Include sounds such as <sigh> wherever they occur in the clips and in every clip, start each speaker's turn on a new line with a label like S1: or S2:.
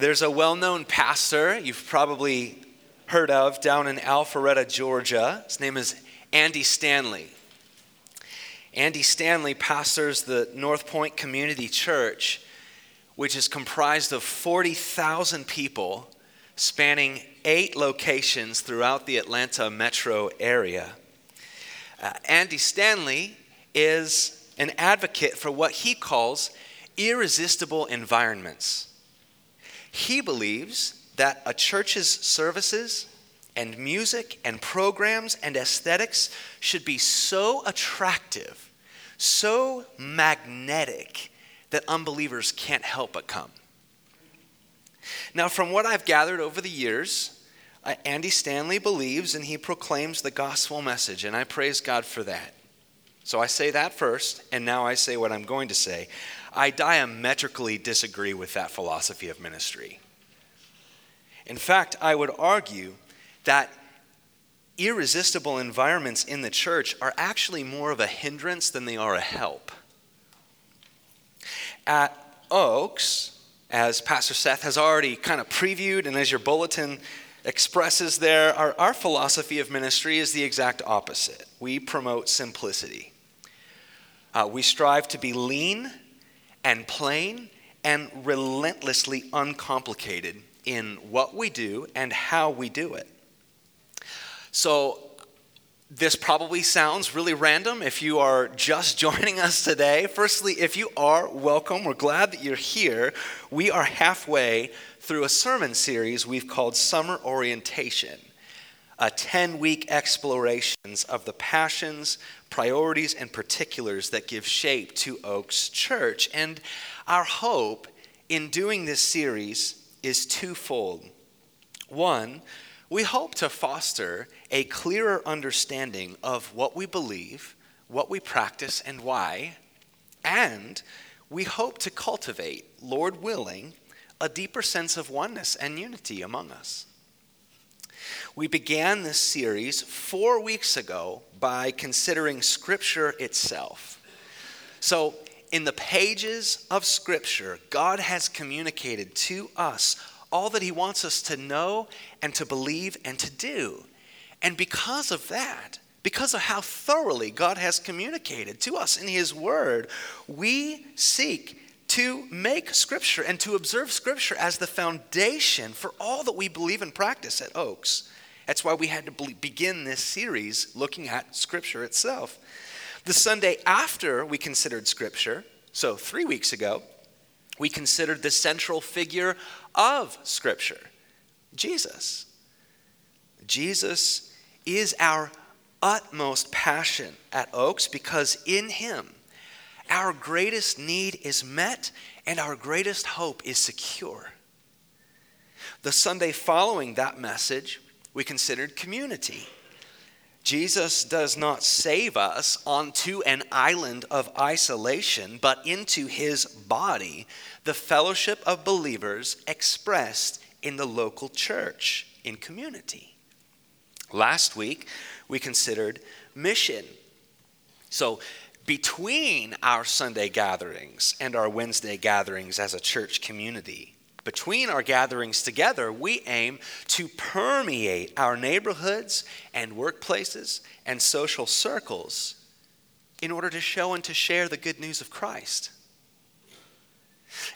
S1: There's a well known pastor you've probably heard of down in Alpharetta, Georgia. His name is Andy Stanley. Andy Stanley pastors the North Point Community Church, which is comprised of 40,000 people spanning eight locations throughout the Atlanta metro area. Uh, Andy Stanley is an advocate for what he calls irresistible environments. He believes that a church's services and music and programs and aesthetics should be so attractive, so magnetic, that unbelievers can't help but come. Now, from what I've gathered over the years, uh, Andy Stanley believes and he proclaims the gospel message, and I praise God for that. So I say that first, and now I say what I'm going to say. I diametrically disagree with that philosophy of ministry. In fact, I would argue that irresistible environments in the church are actually more of a hindrance than they are a help. At Oaks, as Pastor Seth has already kind of previewed, and as your bulletin expresses there, our, our philosophy of ministry is the exact opposite. We promote simplicity. Uh, we strive to be lean and plain and relentlessly uncomplicated in what we do and how we do it. So, this probably sounds really random if you are just <laughs> joining us today. Firstly, if you are, welcome. We're glad that you're here. We are halfway through a sermon series we've called Summer Orientation, a 10 week explorations of the passions, priorities, and particulars that give shape to Oaks Church. And our hope in doing this series is twofold. One, we hope to foster a clearer understanding of what we believe, what we practice, and why. And we hope to cultivate, Lord willing, a deeper sense of oneness and unity among us. We began this series four weeks ago by considering Scripture itself. So, in the pages of Scripture, God has communicated to us all that He wants us to know and to believe and to do. And because of that, because of how thoroughly God has communicated to us in His Word, we seek to make Scripture and to observe Scripture as the foundation for all that we believe and practice at Oaks. That's why we had to begin this series looking at Scripture itself. The Sunday after we considered Scripture, so three weeks ago, we considered the central figure of Scripture Jesus. Jesus is our utmost passion at Oaks because in Him, our greatest need is met and our greatest hope is secure. The Sunday following that message, we considered community. Jesus does not save us onto an island of isolation, but into his body, the fellowship of believers expressed in the local church, in community. Last week, we considered mission. So, between our Sunday gatherings and our Wednesday gatherings as a church community, between our gatherings together, we aim to permeate our neighborhoods and workplaces and social circles in order to show and to share the good news of Christ.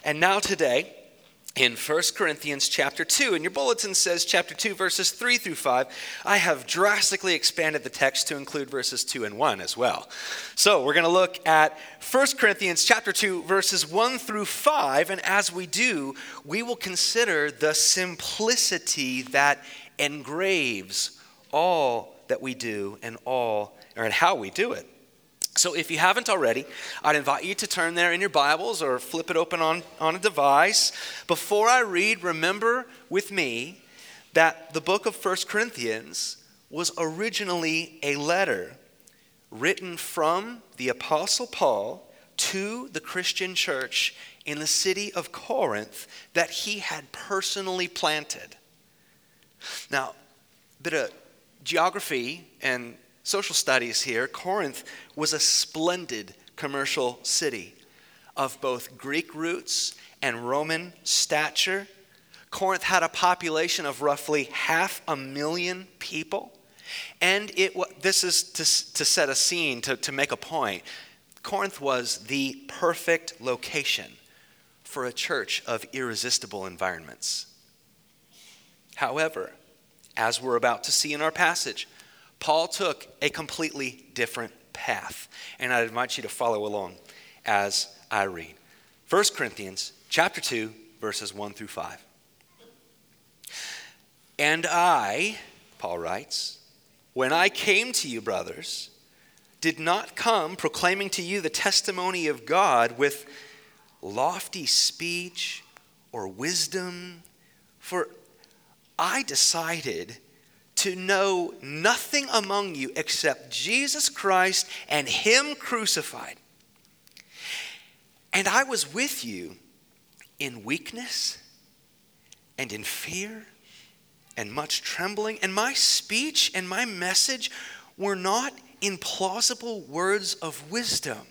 S1: And now, today, in 1 Corinthians chapter 2. And your bulletin says chapter 2, verses 3 through 5. I have drastically expanded the text to include verses 2 and 1 as well. So we're going to look at 1 Corinthians chapter 2, verses 1 through 5. And as we do, we will consider the simplicity that engraves all that we do and all, or and how we do it. So, if you haven't already, I'd invite you to turn there in your Bibles or flip it open on, on a device. Before I read, remember with me that the book of First Corinthians was originally a letter written from the Apostle Paul to the Christian church in the city of Corinth that he had personally planted. Now, a bit of geography and social studies here, Corinth was a splendid commercial city of both Greek roots and Roman stature, Corinth had a population of roughly half a million people. And it, this is to, to set a scene, to, to make a point. Corinth was the perfect location for a church of irresistible environments. However, as we're about to see in our passage, Paul took a completely different path. And I invite you to follow along as I read. 1 Corinthians chapter 2 verses 1 through 5. And I, Paul writes, when I came to you, brothers, did not come proclaiming to you the testimony of God with lofty speech or wisdom, for I decided to know nothing among you except Jesus Christ and Him crucified. And I was with you in weakness and in fear and much trembling, and my speech and my message were not in plausible words of wisdom,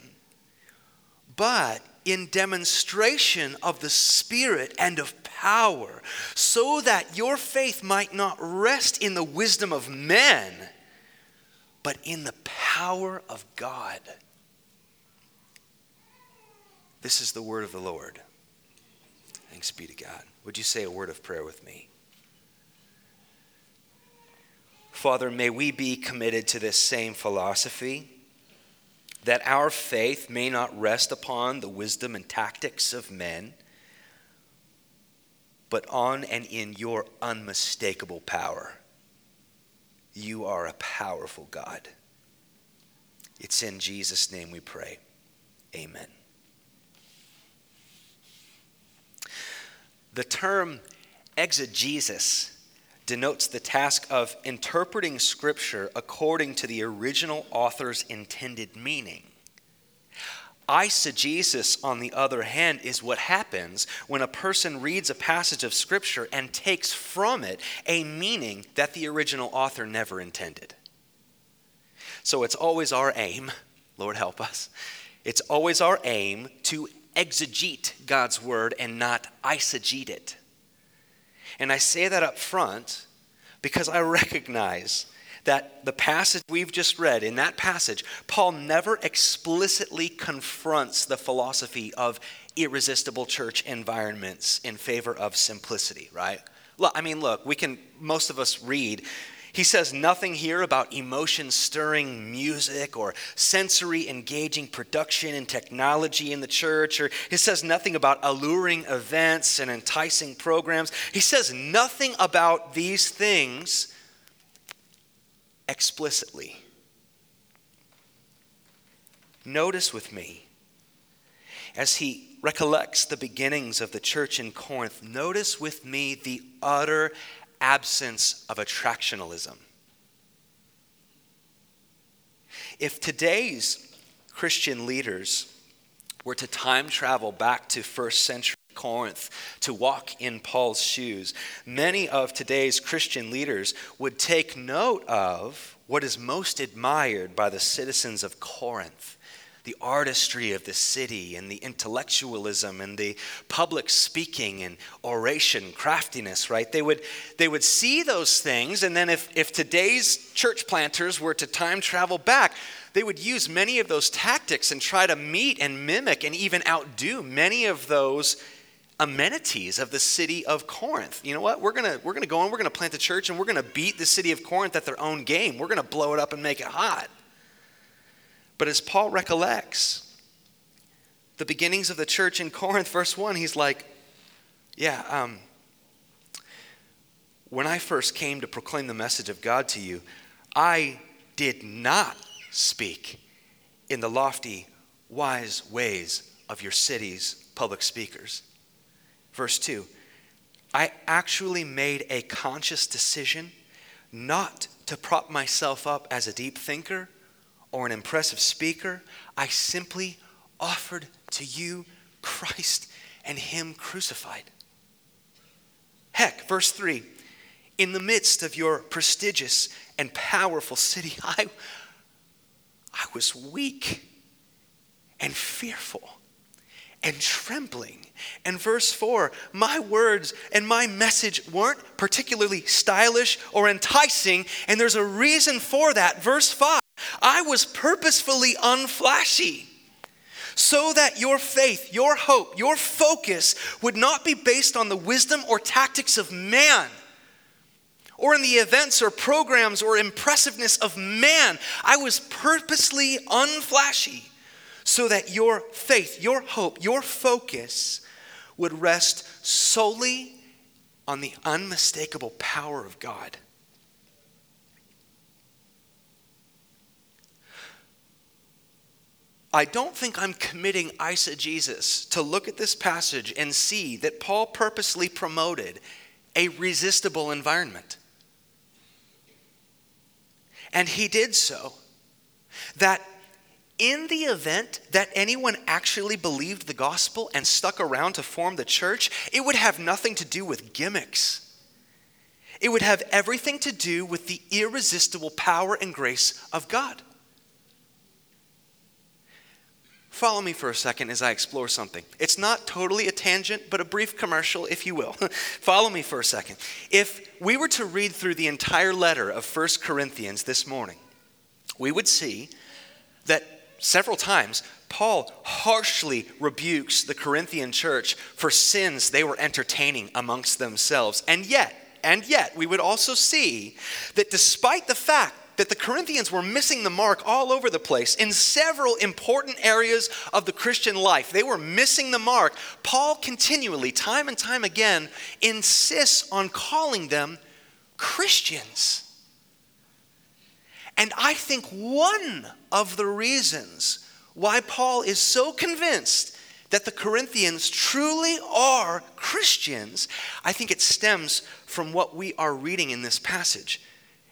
S1: but in demonstration of the Spirit and of power, so that your faith might not rest in the wisdom of men, but in the power of God. This is the word of the Lord. Thanks be to God. Would you say a word of prayer with me? Father, may we be committed to this same philosophy that our faith may not rest upon the wisdom and tactics of men, but on and in your unmistakable power. You are a powerful God. It's in Jesus' name we pray. Amen. The term exegesis denotes the task of interpreting Scripture according to the original author's intended meaning. Eisegesis, on the other hand, is what happens when a person reads a passage of Scripture and takes from it a meaning that the original author never intended. So it's always our aim, Lord help us, it's always our aim to exegete God's word and not eisegete it. And I say that up front because I recognize that the passage we've just read, in that passage, Paul never explicitly confronts the philosophy of irresistible church environments in favor of simplicity, right? Look, I mean, look, we can, most of us read he says nothing here about emotion stirring music or sensory engaging production and technology in the church, or he says nothing about alluring events and enticing programs. He says nothing about these things explicitly. Notice with me, as he recollects the beginnings of the church in Corinth, notice with me the utter absence of attractionalism. If today's Christian leaders were to time travel back to first century Corinth to walk in Paul's shoes, many of today's Christian leaders would take note of what is most admired by the citizens of Corinth the artistry of the city and the intellectualism and the public speaking and oration craftiness right? They would they would see those things and then if if today's church planters were to time travel back they would use many of those tactics and try to meet and mimic and even outdo many of those amenities of the city of Corinth. You know what? We're going to we're going to go in, we're going to plant a church and we're going to beat the city of Corinth at their own game. We're going to blow it up and make it hot. But as Paul recollects the beginnings of the church in Corinth, verse 1, he's like, Yeah, um, when I first came to proclaim the message of God to you, I did not speak in the lofty, wise ways of your city's public speakers. Verse 2 I actually made a conscious decision not to prop myself up as a deep thinker or an impressive speaker. I simply offered to you Christ and Him crucified. Heck, verse 3 In the midst of your prestigious and powerful city, <laughs> I, I was weak and fearful. And trembling. And verse 4 My words and my message weren't particularly stylish or enticing, and there's a reason for that. Verse 5 I was purposefully unflashy so that your faith, your hope, your focus would not be based on the wisdom or tactics of man or in the events or programs or impressiveness of man. I was purposely unflashy so that your faith, your hope, your focus would rest solely on the unmistakable power of God. I don't think I'm committing eisegesis to look at this passage and see that Paul purposely promoted a resistible environment. And he did so that in the event that anyone actually believed the gospel and stuck around to form the church, it would have nothing to do with gimmicks. It would have everything to do with the irresistible power and grace of God. Follow me for a second as I explore something. It's not totally a tangent, but a brief commercial, if you will. <laughs> Follow me for a second. If we were to read through the entire letter of First Corinthians this morning, we would see that several times Paul harshly rebukes the Corinthian church for sins they were entertaining amongst themselves. And yet, and yet, we would also see that despite the fact that the Corinthians were missing the mark all over the place in several important areas of the Christian life. They were missing the mark. Paul continually, time and time again, insists on calling them Christians. And I think one of the reasons why Paul is so convinced that the Corinthians truly are Christians, I think it stems from what we are reading in this passage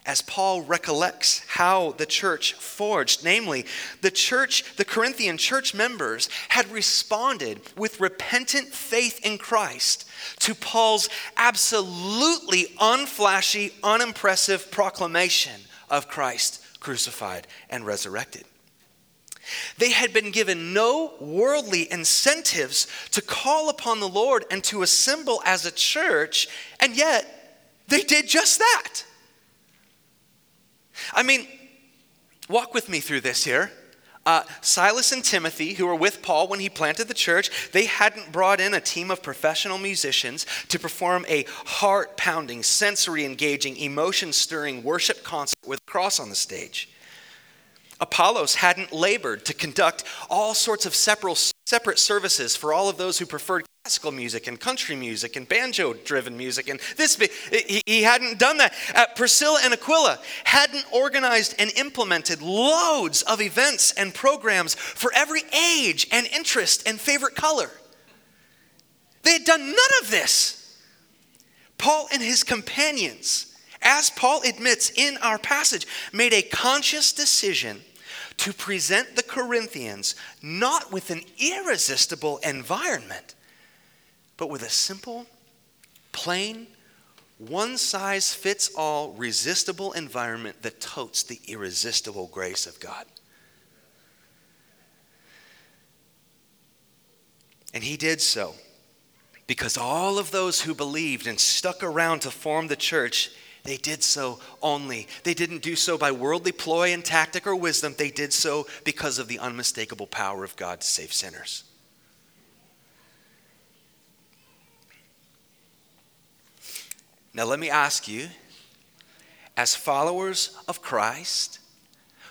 S1: as Paul recollects how the church forged. Namely, the church, the Corinthian church members had responded with repentant faith in Christ to Paul's absolutely unflashy, unimpressive proclamation of Christ crucified and resurrected. They had been given no worldly incentives to call upon the Lord and to assemble as a church, and yet they did just that. I mean, walk with me through this here. Uh, Silas and Timothy, who were with Paul when he planted the church, they hadn't brought in a team of professional musicians to perform a heart pounding, sensory engaging, emotion stirring worship concert with a cross on the stage. Apollos hadn't labored to conduct all sorts of separate, separate services for all of those who preferred classical music and country music and banjo driven music and this he, hadn't done that. Uh, priscilla and aquila hadn't organized and implemented loads of events and programs for every age and interest and favorite color. They had done none of this. Paul and his companions as paul admits in our passage made a conscious decision to present the corinthians not with an irresistible environment but with a simple, plain, one size fits all, resistible environment that totes the irresistible grace of God. And he did so because all of those who believed and stuck around to form the church, they did so only. They didn't do so by worldly ploy and tactic or wisdom. They did so because of the unmistakable power of God to save sinners. Now, let me ask you, as followers of Christ,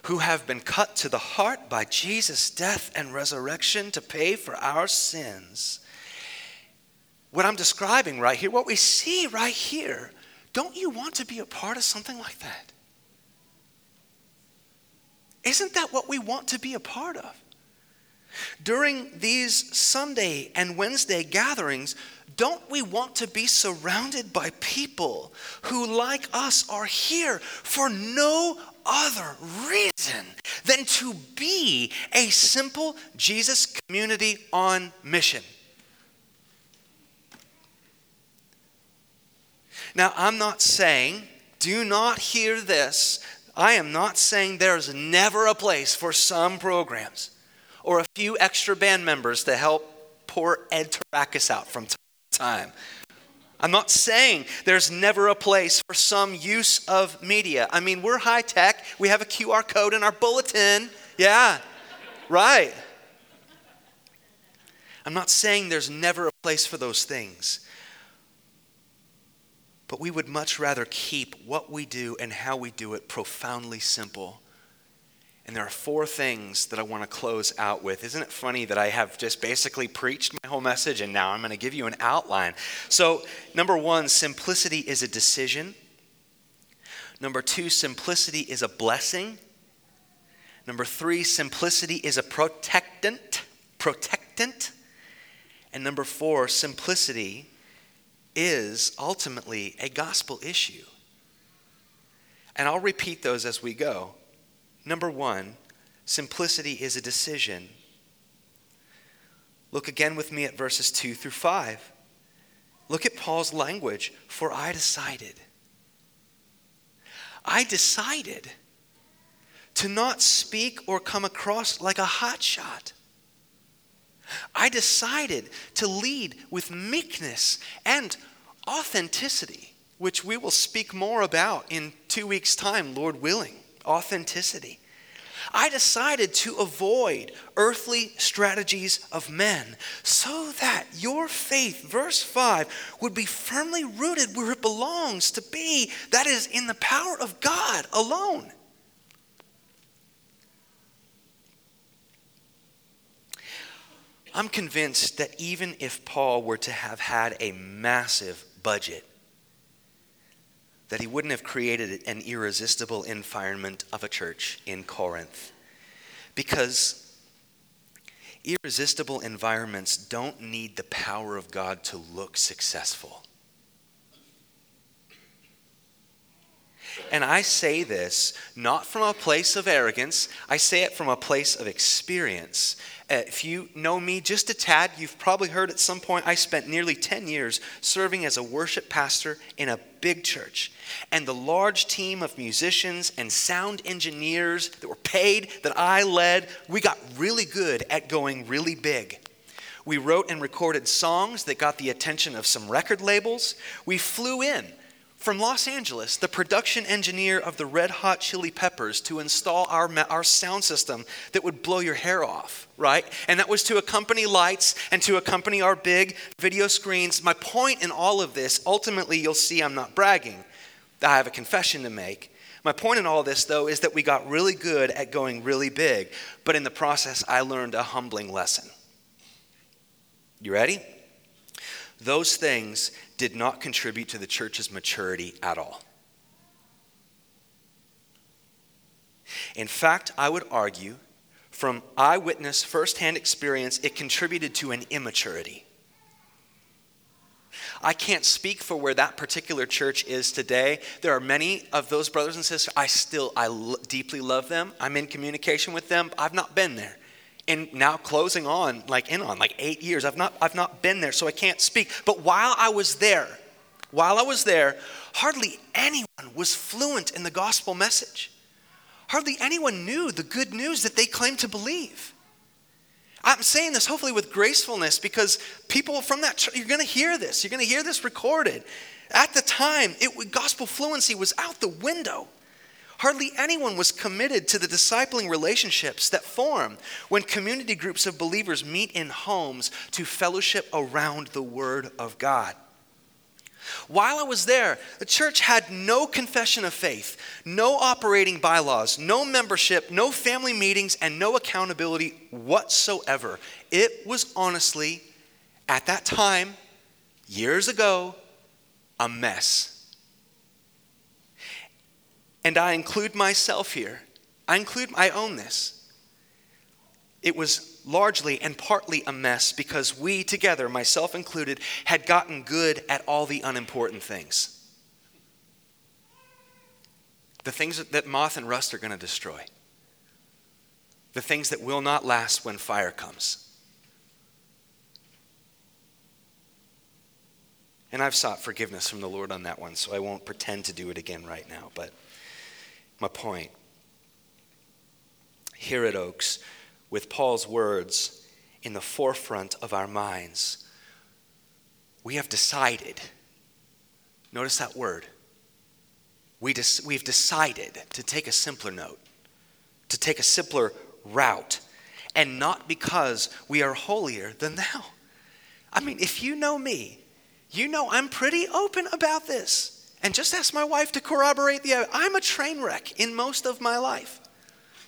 S1: who have been cut to the heart by Jesus' death and resurrection to pay for our sins, what I'm describing right here, what we see right here, don't you want to be a part of something like that? Isn't that what we want to be a part of? During these Sunday and Wednesday gatherings, don't we want to be surrounded by people who, like us, are here for no other reason than to be a simple Jesus community on mission? Now, I'm not saying, do not hear this. I am not saying there's never a place for some programs or a few extra band members to help pour Ed Tarakis out from time to time. I'm not saying there's never a place for some use of media. I mean, we're high tech. We have a QR code in our bulletin. Yeah, right. I'm not saying there's never a place for those things. But we would much rather keep what we do and how we do it profoundly simple. And there are four things that I want to close out with. Isn't it funny that I have just basically preached my whole message and now I'm going to give you an outline? So, number one, simplicity is a decision. Number two, simplicity is a blessing. Number three, simplicity is a protectant. Protectant. And number four, simplicity is ultimately a gospel issue. And I'll repeat those as we go. Number one, simplicity is a decision. Look again with me at verses 2 through 5. Look at Paul's language. For I decided. I decided to not speak or come across like a hotshot. I decided to lead with meekness and authenticity, which we will speak more about in two weeks' time, Lord willing. Authenticity. I decided to avoid earthly strategies of men so that your faith, verse 5, would be firmly rooted where it belongs to be, that is, in the power of God alone. I'm convinced that even if Paul were to have had a massive budget, that he wouldn't have created an irresistible environment of a church in Corinth. Because irresistible environments don't need the power of God to look successful. And I say this not from a place of arrogance, I say it from a place of experience. Uh, if you know me just a tad, you've probably heard at some point I spent nearly 10 years serving as a worship pastor in a big church. And the large team of musicians and sound engineers that were paid that I led, we got really good at going really big. We wrote and recorded songs that got the attention of some record labels. We flew in from Los Angeles, the production engineer of the Red Hot Chili Peppers, to install our, our sound system that would blow your hair off, right? And that was to accompany lights and to accompany our big video screens. My point in all of this, ultimately, you'll see I'm not bragging. I have a confession to make. My point in all this, though, is that we got really good at going really big, but in the process, I learned a humbling lesson. You ready? Those things did not contribute to the church's maturity at all. In fact, I would argue from eyewitness, firsthand experience, it contributed to an immaturity. I can't speak for where that particular church is today. There are many of those brothers and sisters. I still, I l- deeply love them. I'm in communication with them. I've not been there and now closing on like in on like eight years. I've not i've not been there so i can't speak. But while i was there while i was there hardly anyone was fluent in the gospel message. Hardly anyone knew the good news that they claimed to believe. I'm saying this hopefully with gracefulness because people from that church, you're going to hear this. You're going to hear this recorded. At the time it gospel fluency was out the window Hardly anyone was committed to the discipling relationships that form when community groups of believers meet in homes to fellowship around the Word of God. While I was there, the church had no confession of faith, no operating bylaws, no membership, no family meetings, and no accountability whatsoever. It was honestly, at that time, years ago, a mess. And I include myself here. I include, I own this. It was largely and partly a mess because we together, myself included, had gotten good at all the unimportant things. The things that moth and rust are going to destroy. The things that will not last when fire comes. And I've sought forgiveness from the Lord on that one, so I won't pretend to do it again right now. But my point. Here at Oaks, with Paul's words, in the forefront of our minds. We have decided, notice that word. We des- we've decided to take a simpler note, to take a simpler route, and not because we are holier than thou. I mean, if you know me, you know I'm pretty open about this. And just ask my wife to corroborate the I'm a train wreck in most of my life.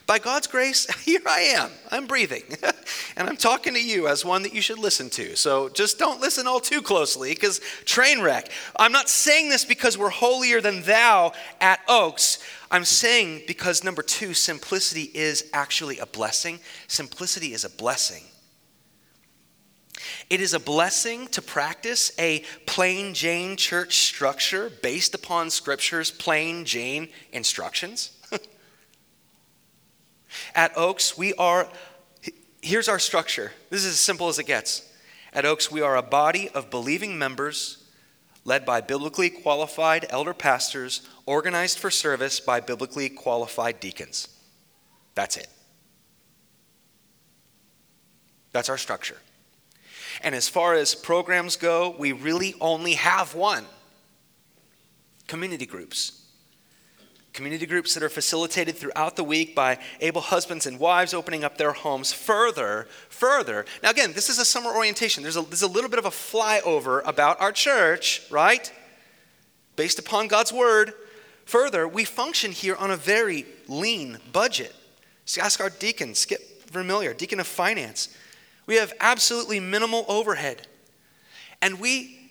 S1: By God's grace, <laughs> here I am. I'm breathing. <laughs> and I'm talking to you as one that you should listen to. So just don't listen all too closely because train wreck. I'm not saying this because we're holier than thou at Oaks. I'm saying because number two, simplicity is actually a blessing. Simplicity is a blessing. It is a blessing to practice a plain Jane church structure based upon Scripture's plain Jane instructions. <laughs> At Oaks, we are, here's our structure. This is as simple as it gets. At Oaks, we are a body of believing members led by biblically qualified elder pastors, organized for service by biblically qualified deacons. That's it. That's our structure. And as far as programs go, we really only have one community groups. Community groups that are facilitated throughout the week by able husbands and wives opening up their homes further, further. Now, again, this is a summer orientation. There's a, there's a little bit of a flyover about our church, right? Based upon God's word. Further, we function here on a very lean budget. So ask our deacon, Skip Vermillion, deacon of finance. We have absolutely minimal overhead. And we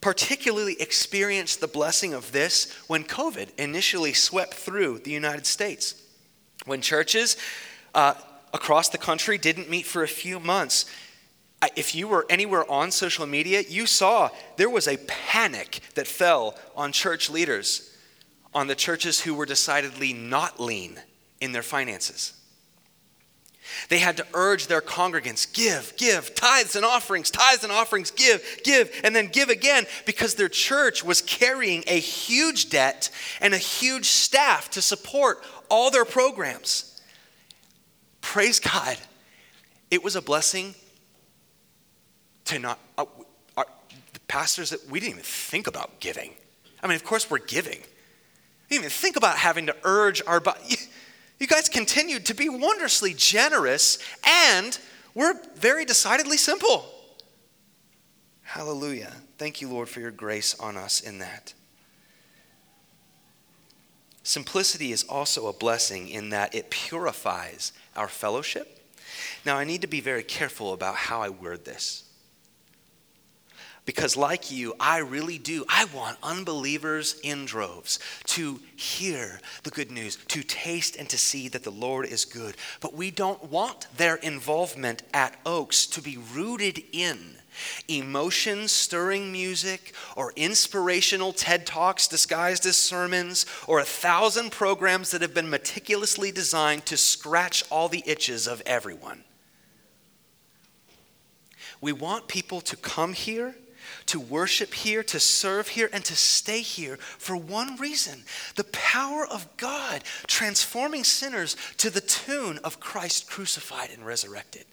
S1: particularly experienced the blessing of this when COVID initially swept through the United States. When churches uh, across the country didn't meet for a few months, if you were anywhere on social media, you saw there was a panic that fell on church leaders, on the churches who were decidedly not lean in their finances. They had to urge their congregants, give, give, tithes and offerings, tithes and offerings, give, give, and then give again because their church was carrying a huge debt and a huge staff to support all their programs. Praise God. It was a blessing to not, uh, our, the pastors that we didn't even think about giving. I mean, of course, we're giving. We didn't even think about having to urge our. <laughs> You guys continued to be wondrously generous, and we're very decidedly simple. Hallelujah. Thank you, Lord, for your grace on us in that. Simplicity is also a blessing in that it purifies our fellowship. Now, I need to be very careful about how I word this. Because, like you, I really do. I want unbelievers in droves to hear the good news, to taste and to see that the Lord is good. But we don't want their involvement at Oaks to be rooted in emotion stirring music or inspirational TED Talks disguised as sermons or a thousand programs that have been meticulously designed to scratch all the itches of everyone. We want people to come here to worship here, to serve here, and to stay here for one reason the power of God transforming sinners to the tune of Christ crucified and resurrected.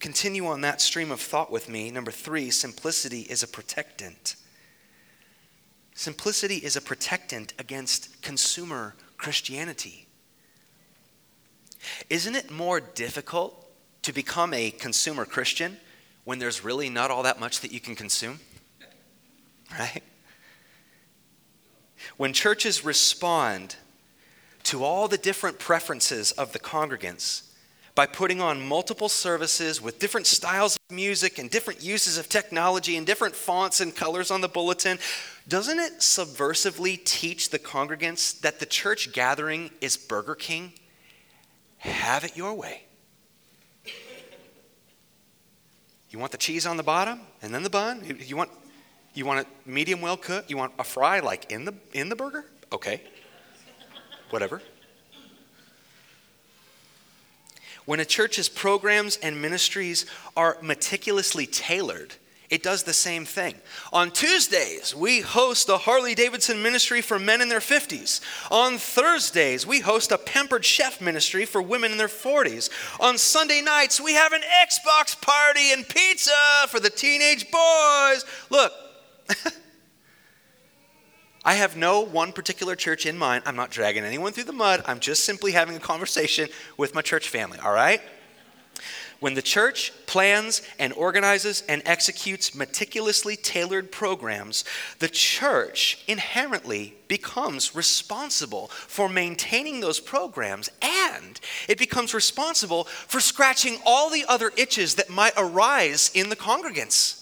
S1: Continue on that stream of thought with me. Number three, simplicity is a protectant. Simplicity is a protectant against consumer Christianity. Isn't it more difficult to become a consumer Christian when there's really not all that much that you can consume? Right? When churches respond to all the different preferences of the congregants by putting on multiple services with different styles of music and different uses of technology and different fonts and colors on the bulletin, doesn't it subversively teach the congregants that the church gathering is Burger King? Have it your way. You want the cheese on the bottom and then the bun? You want, you want it medium well cooked? You want a fry like in the, in the burger? Okay. Whatever. When a church's programs and ministries are meticulously tailored, it does the same thing. On Tuesdays, we host a Harley Davidson ministry for men in their 50s. On Thursdays, we host a pampered chef ministry for women in their 40s. On Sunday nights, we have an Xbox party and pizza for the teenage boys. Look, <laughs> I have no one particular church in mind. I'm not dragging anyone through the mud. I'm just simply having a conversation with my church family, all right? When the church plans and organizes and executes meticulously tailored programs, the church inherently becomes responsible for maintaining those programs and it becomes responsible for scratching all the other itches that might arise in the congregants.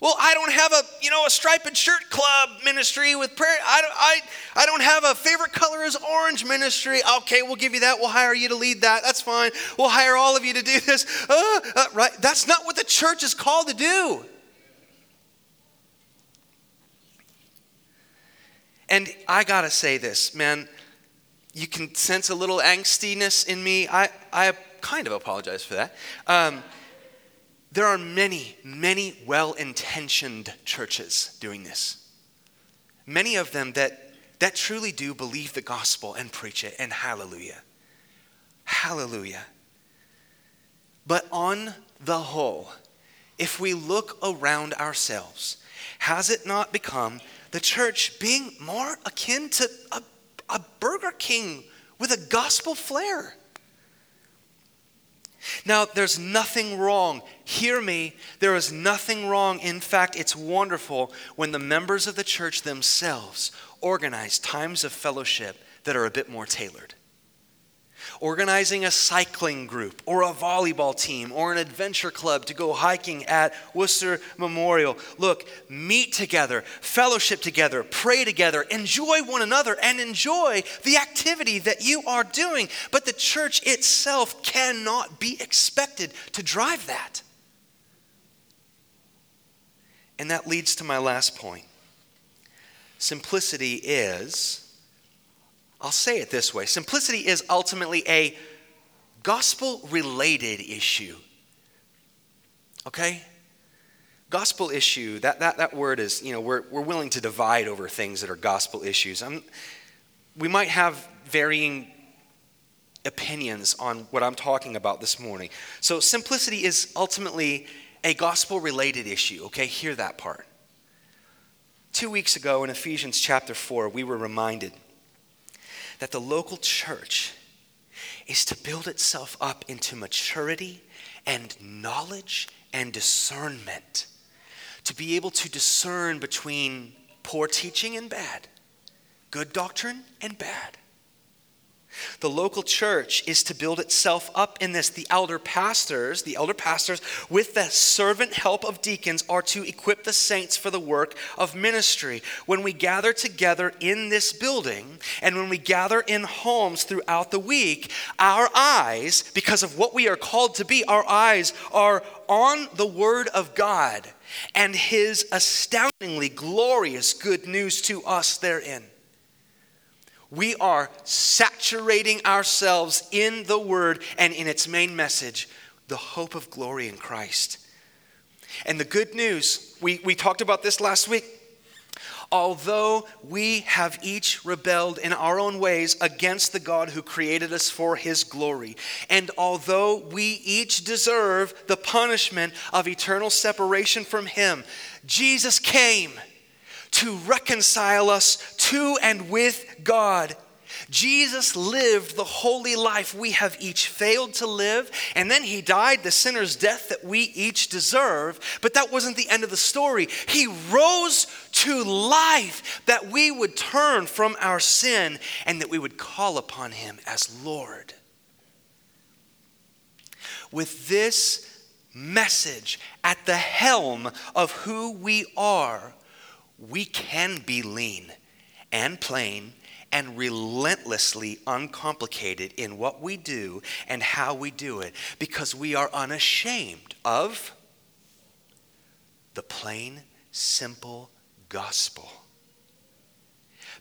S1: Well, I don't have a, you know, a striped shirt club ministry with prayer. I don't, I, I don't have a favorite color is orange ministry. Okay, we'll give you that. We'll hire you to lead that. That's fine. We'll hire all of you to do this. Uh, uh, right? That's not what the church is called to do. And I got to say this, man. You can sense a little angstiness in me. I, I kind of apologize for that. Um, there are many, many well intentioned churches doing this. Many of them that, that truly do believe the gospel and preach it, and hallelujah. Hallelujah. But on the whole, if we look around ourselves, has it not become the church being more akin to a, a Burger King with a gospel flair? Now, there's nothing wrong. Hear me. There is nothing wrong. In fact, it's wonderful when the members of the church themselves organize times of fellowship that are a bit more tailored organizing a cycling group or a volleyball team or an adventure club to go hiking at Worcester Memorial. Look, meet together, fellowship together, pray together, enjoy one another, and enjoy the activity that you are doing. But the church itself cannot be expected to drive that. And that leads to my last point. Simplicity is I'll say it this way simplicity is ultimately a gospel related issue. Okay? Gospel issue, that, that, that word is, you know, we're, we're willing to divide over things that are gospel issues. I'm, we might have varying opinions on what I'm talking about this morning. So, simplicity is ultimately a gospel related issue. Okay, hear that part. Two weeks ago in Ephesians chapter 4, we were reminded that the local church is to build itself up into maturity and knowledge and discernment, to be able to discern between poor teaching and bad, good doctrine and bad. The local church is to build itself up in this. The elder pastors, the elder pastors, with the servant help of deacons, are to equip the saints for the work of ministry. When we gather together in this building and when we gather in homes throughout the week, our eyes, because of what we are called to be, our eyes are on the Word of God and His astoundingly glorious good news to us therein we are saturating ourselves in the Word and in its main message, the hope of glory in Christ. And the good news, we, we talked about this last week. Although we have each rebelled in our own ways against the God who created us for his glory, and although we each deserve the punishment of eternal separation from him, Jesus came to reconcile us to and with God. Jesus lived the holy life we have each failed to live, and then he died the sinner's death that we each deserve. But that wasn't the end of the story. He rose to life that we would turn from our sin and that we would call upon him as Lord. With this message at the helm of who we are, we can be lean and plain and relentlessly uncomplicated in what we do and how we do it because we are unashamed of the plain, simple gospel.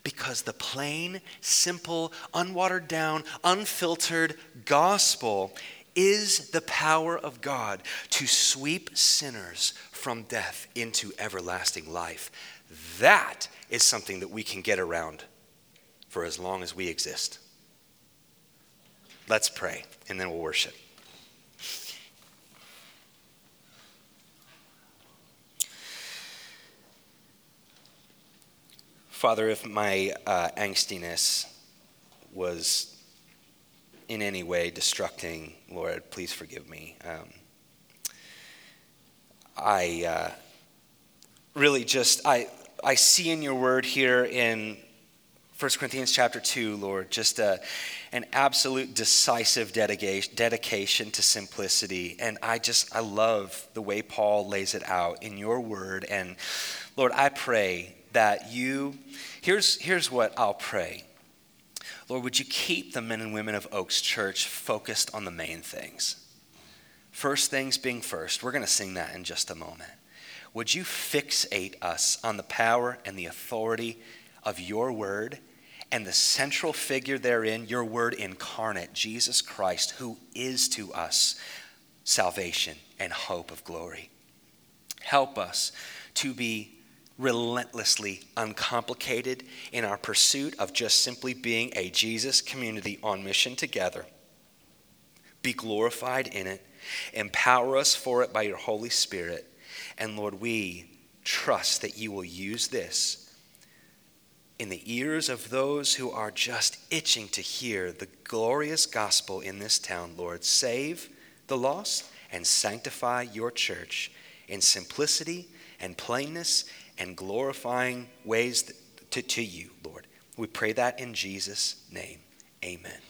S1: Because the plain, simple, unwatered down, unfiltered gospel is the power of God to sweep sinners from death into everlasting life. That is something that we can get around for as long as we exist. Let's pray, and then we'll worship. Father, if my uh, angstiness was in any way destructing, Lord, please forgive me. Um, I uh, really just I I see in your word here in 1 Corinthians chapter 2, Lord, just a, an absolute decisive dedication, dedication to simplicity. And I just, I love the way Paul lays it out in your word. And Lord, I pray that you, here's, here's what I'll pray. Lord, would you keep the men and women of Oaks Church focused on the main things? First things being first. We're going to sing that in just a moment. Would you fixate us on the power and the authority of your word and the central figure therein, your word incarnate, Jesus Christ, who is to us salvation and hope of glory? Help us to be relentlessly uncomplicated in our pursuit of just simply being a Jesus community on mission together. Be glorified in it. Empower us for it by your Holy Spirit. And Lord, we trust that you will use this in the ears of those who are just itching to hear the glorious gospel in this town, Lord. Save the lost and sanctify your church in simplicity and plainness and glorifying ways to, to you, Lord. We pray that in Jesus' name. Amen.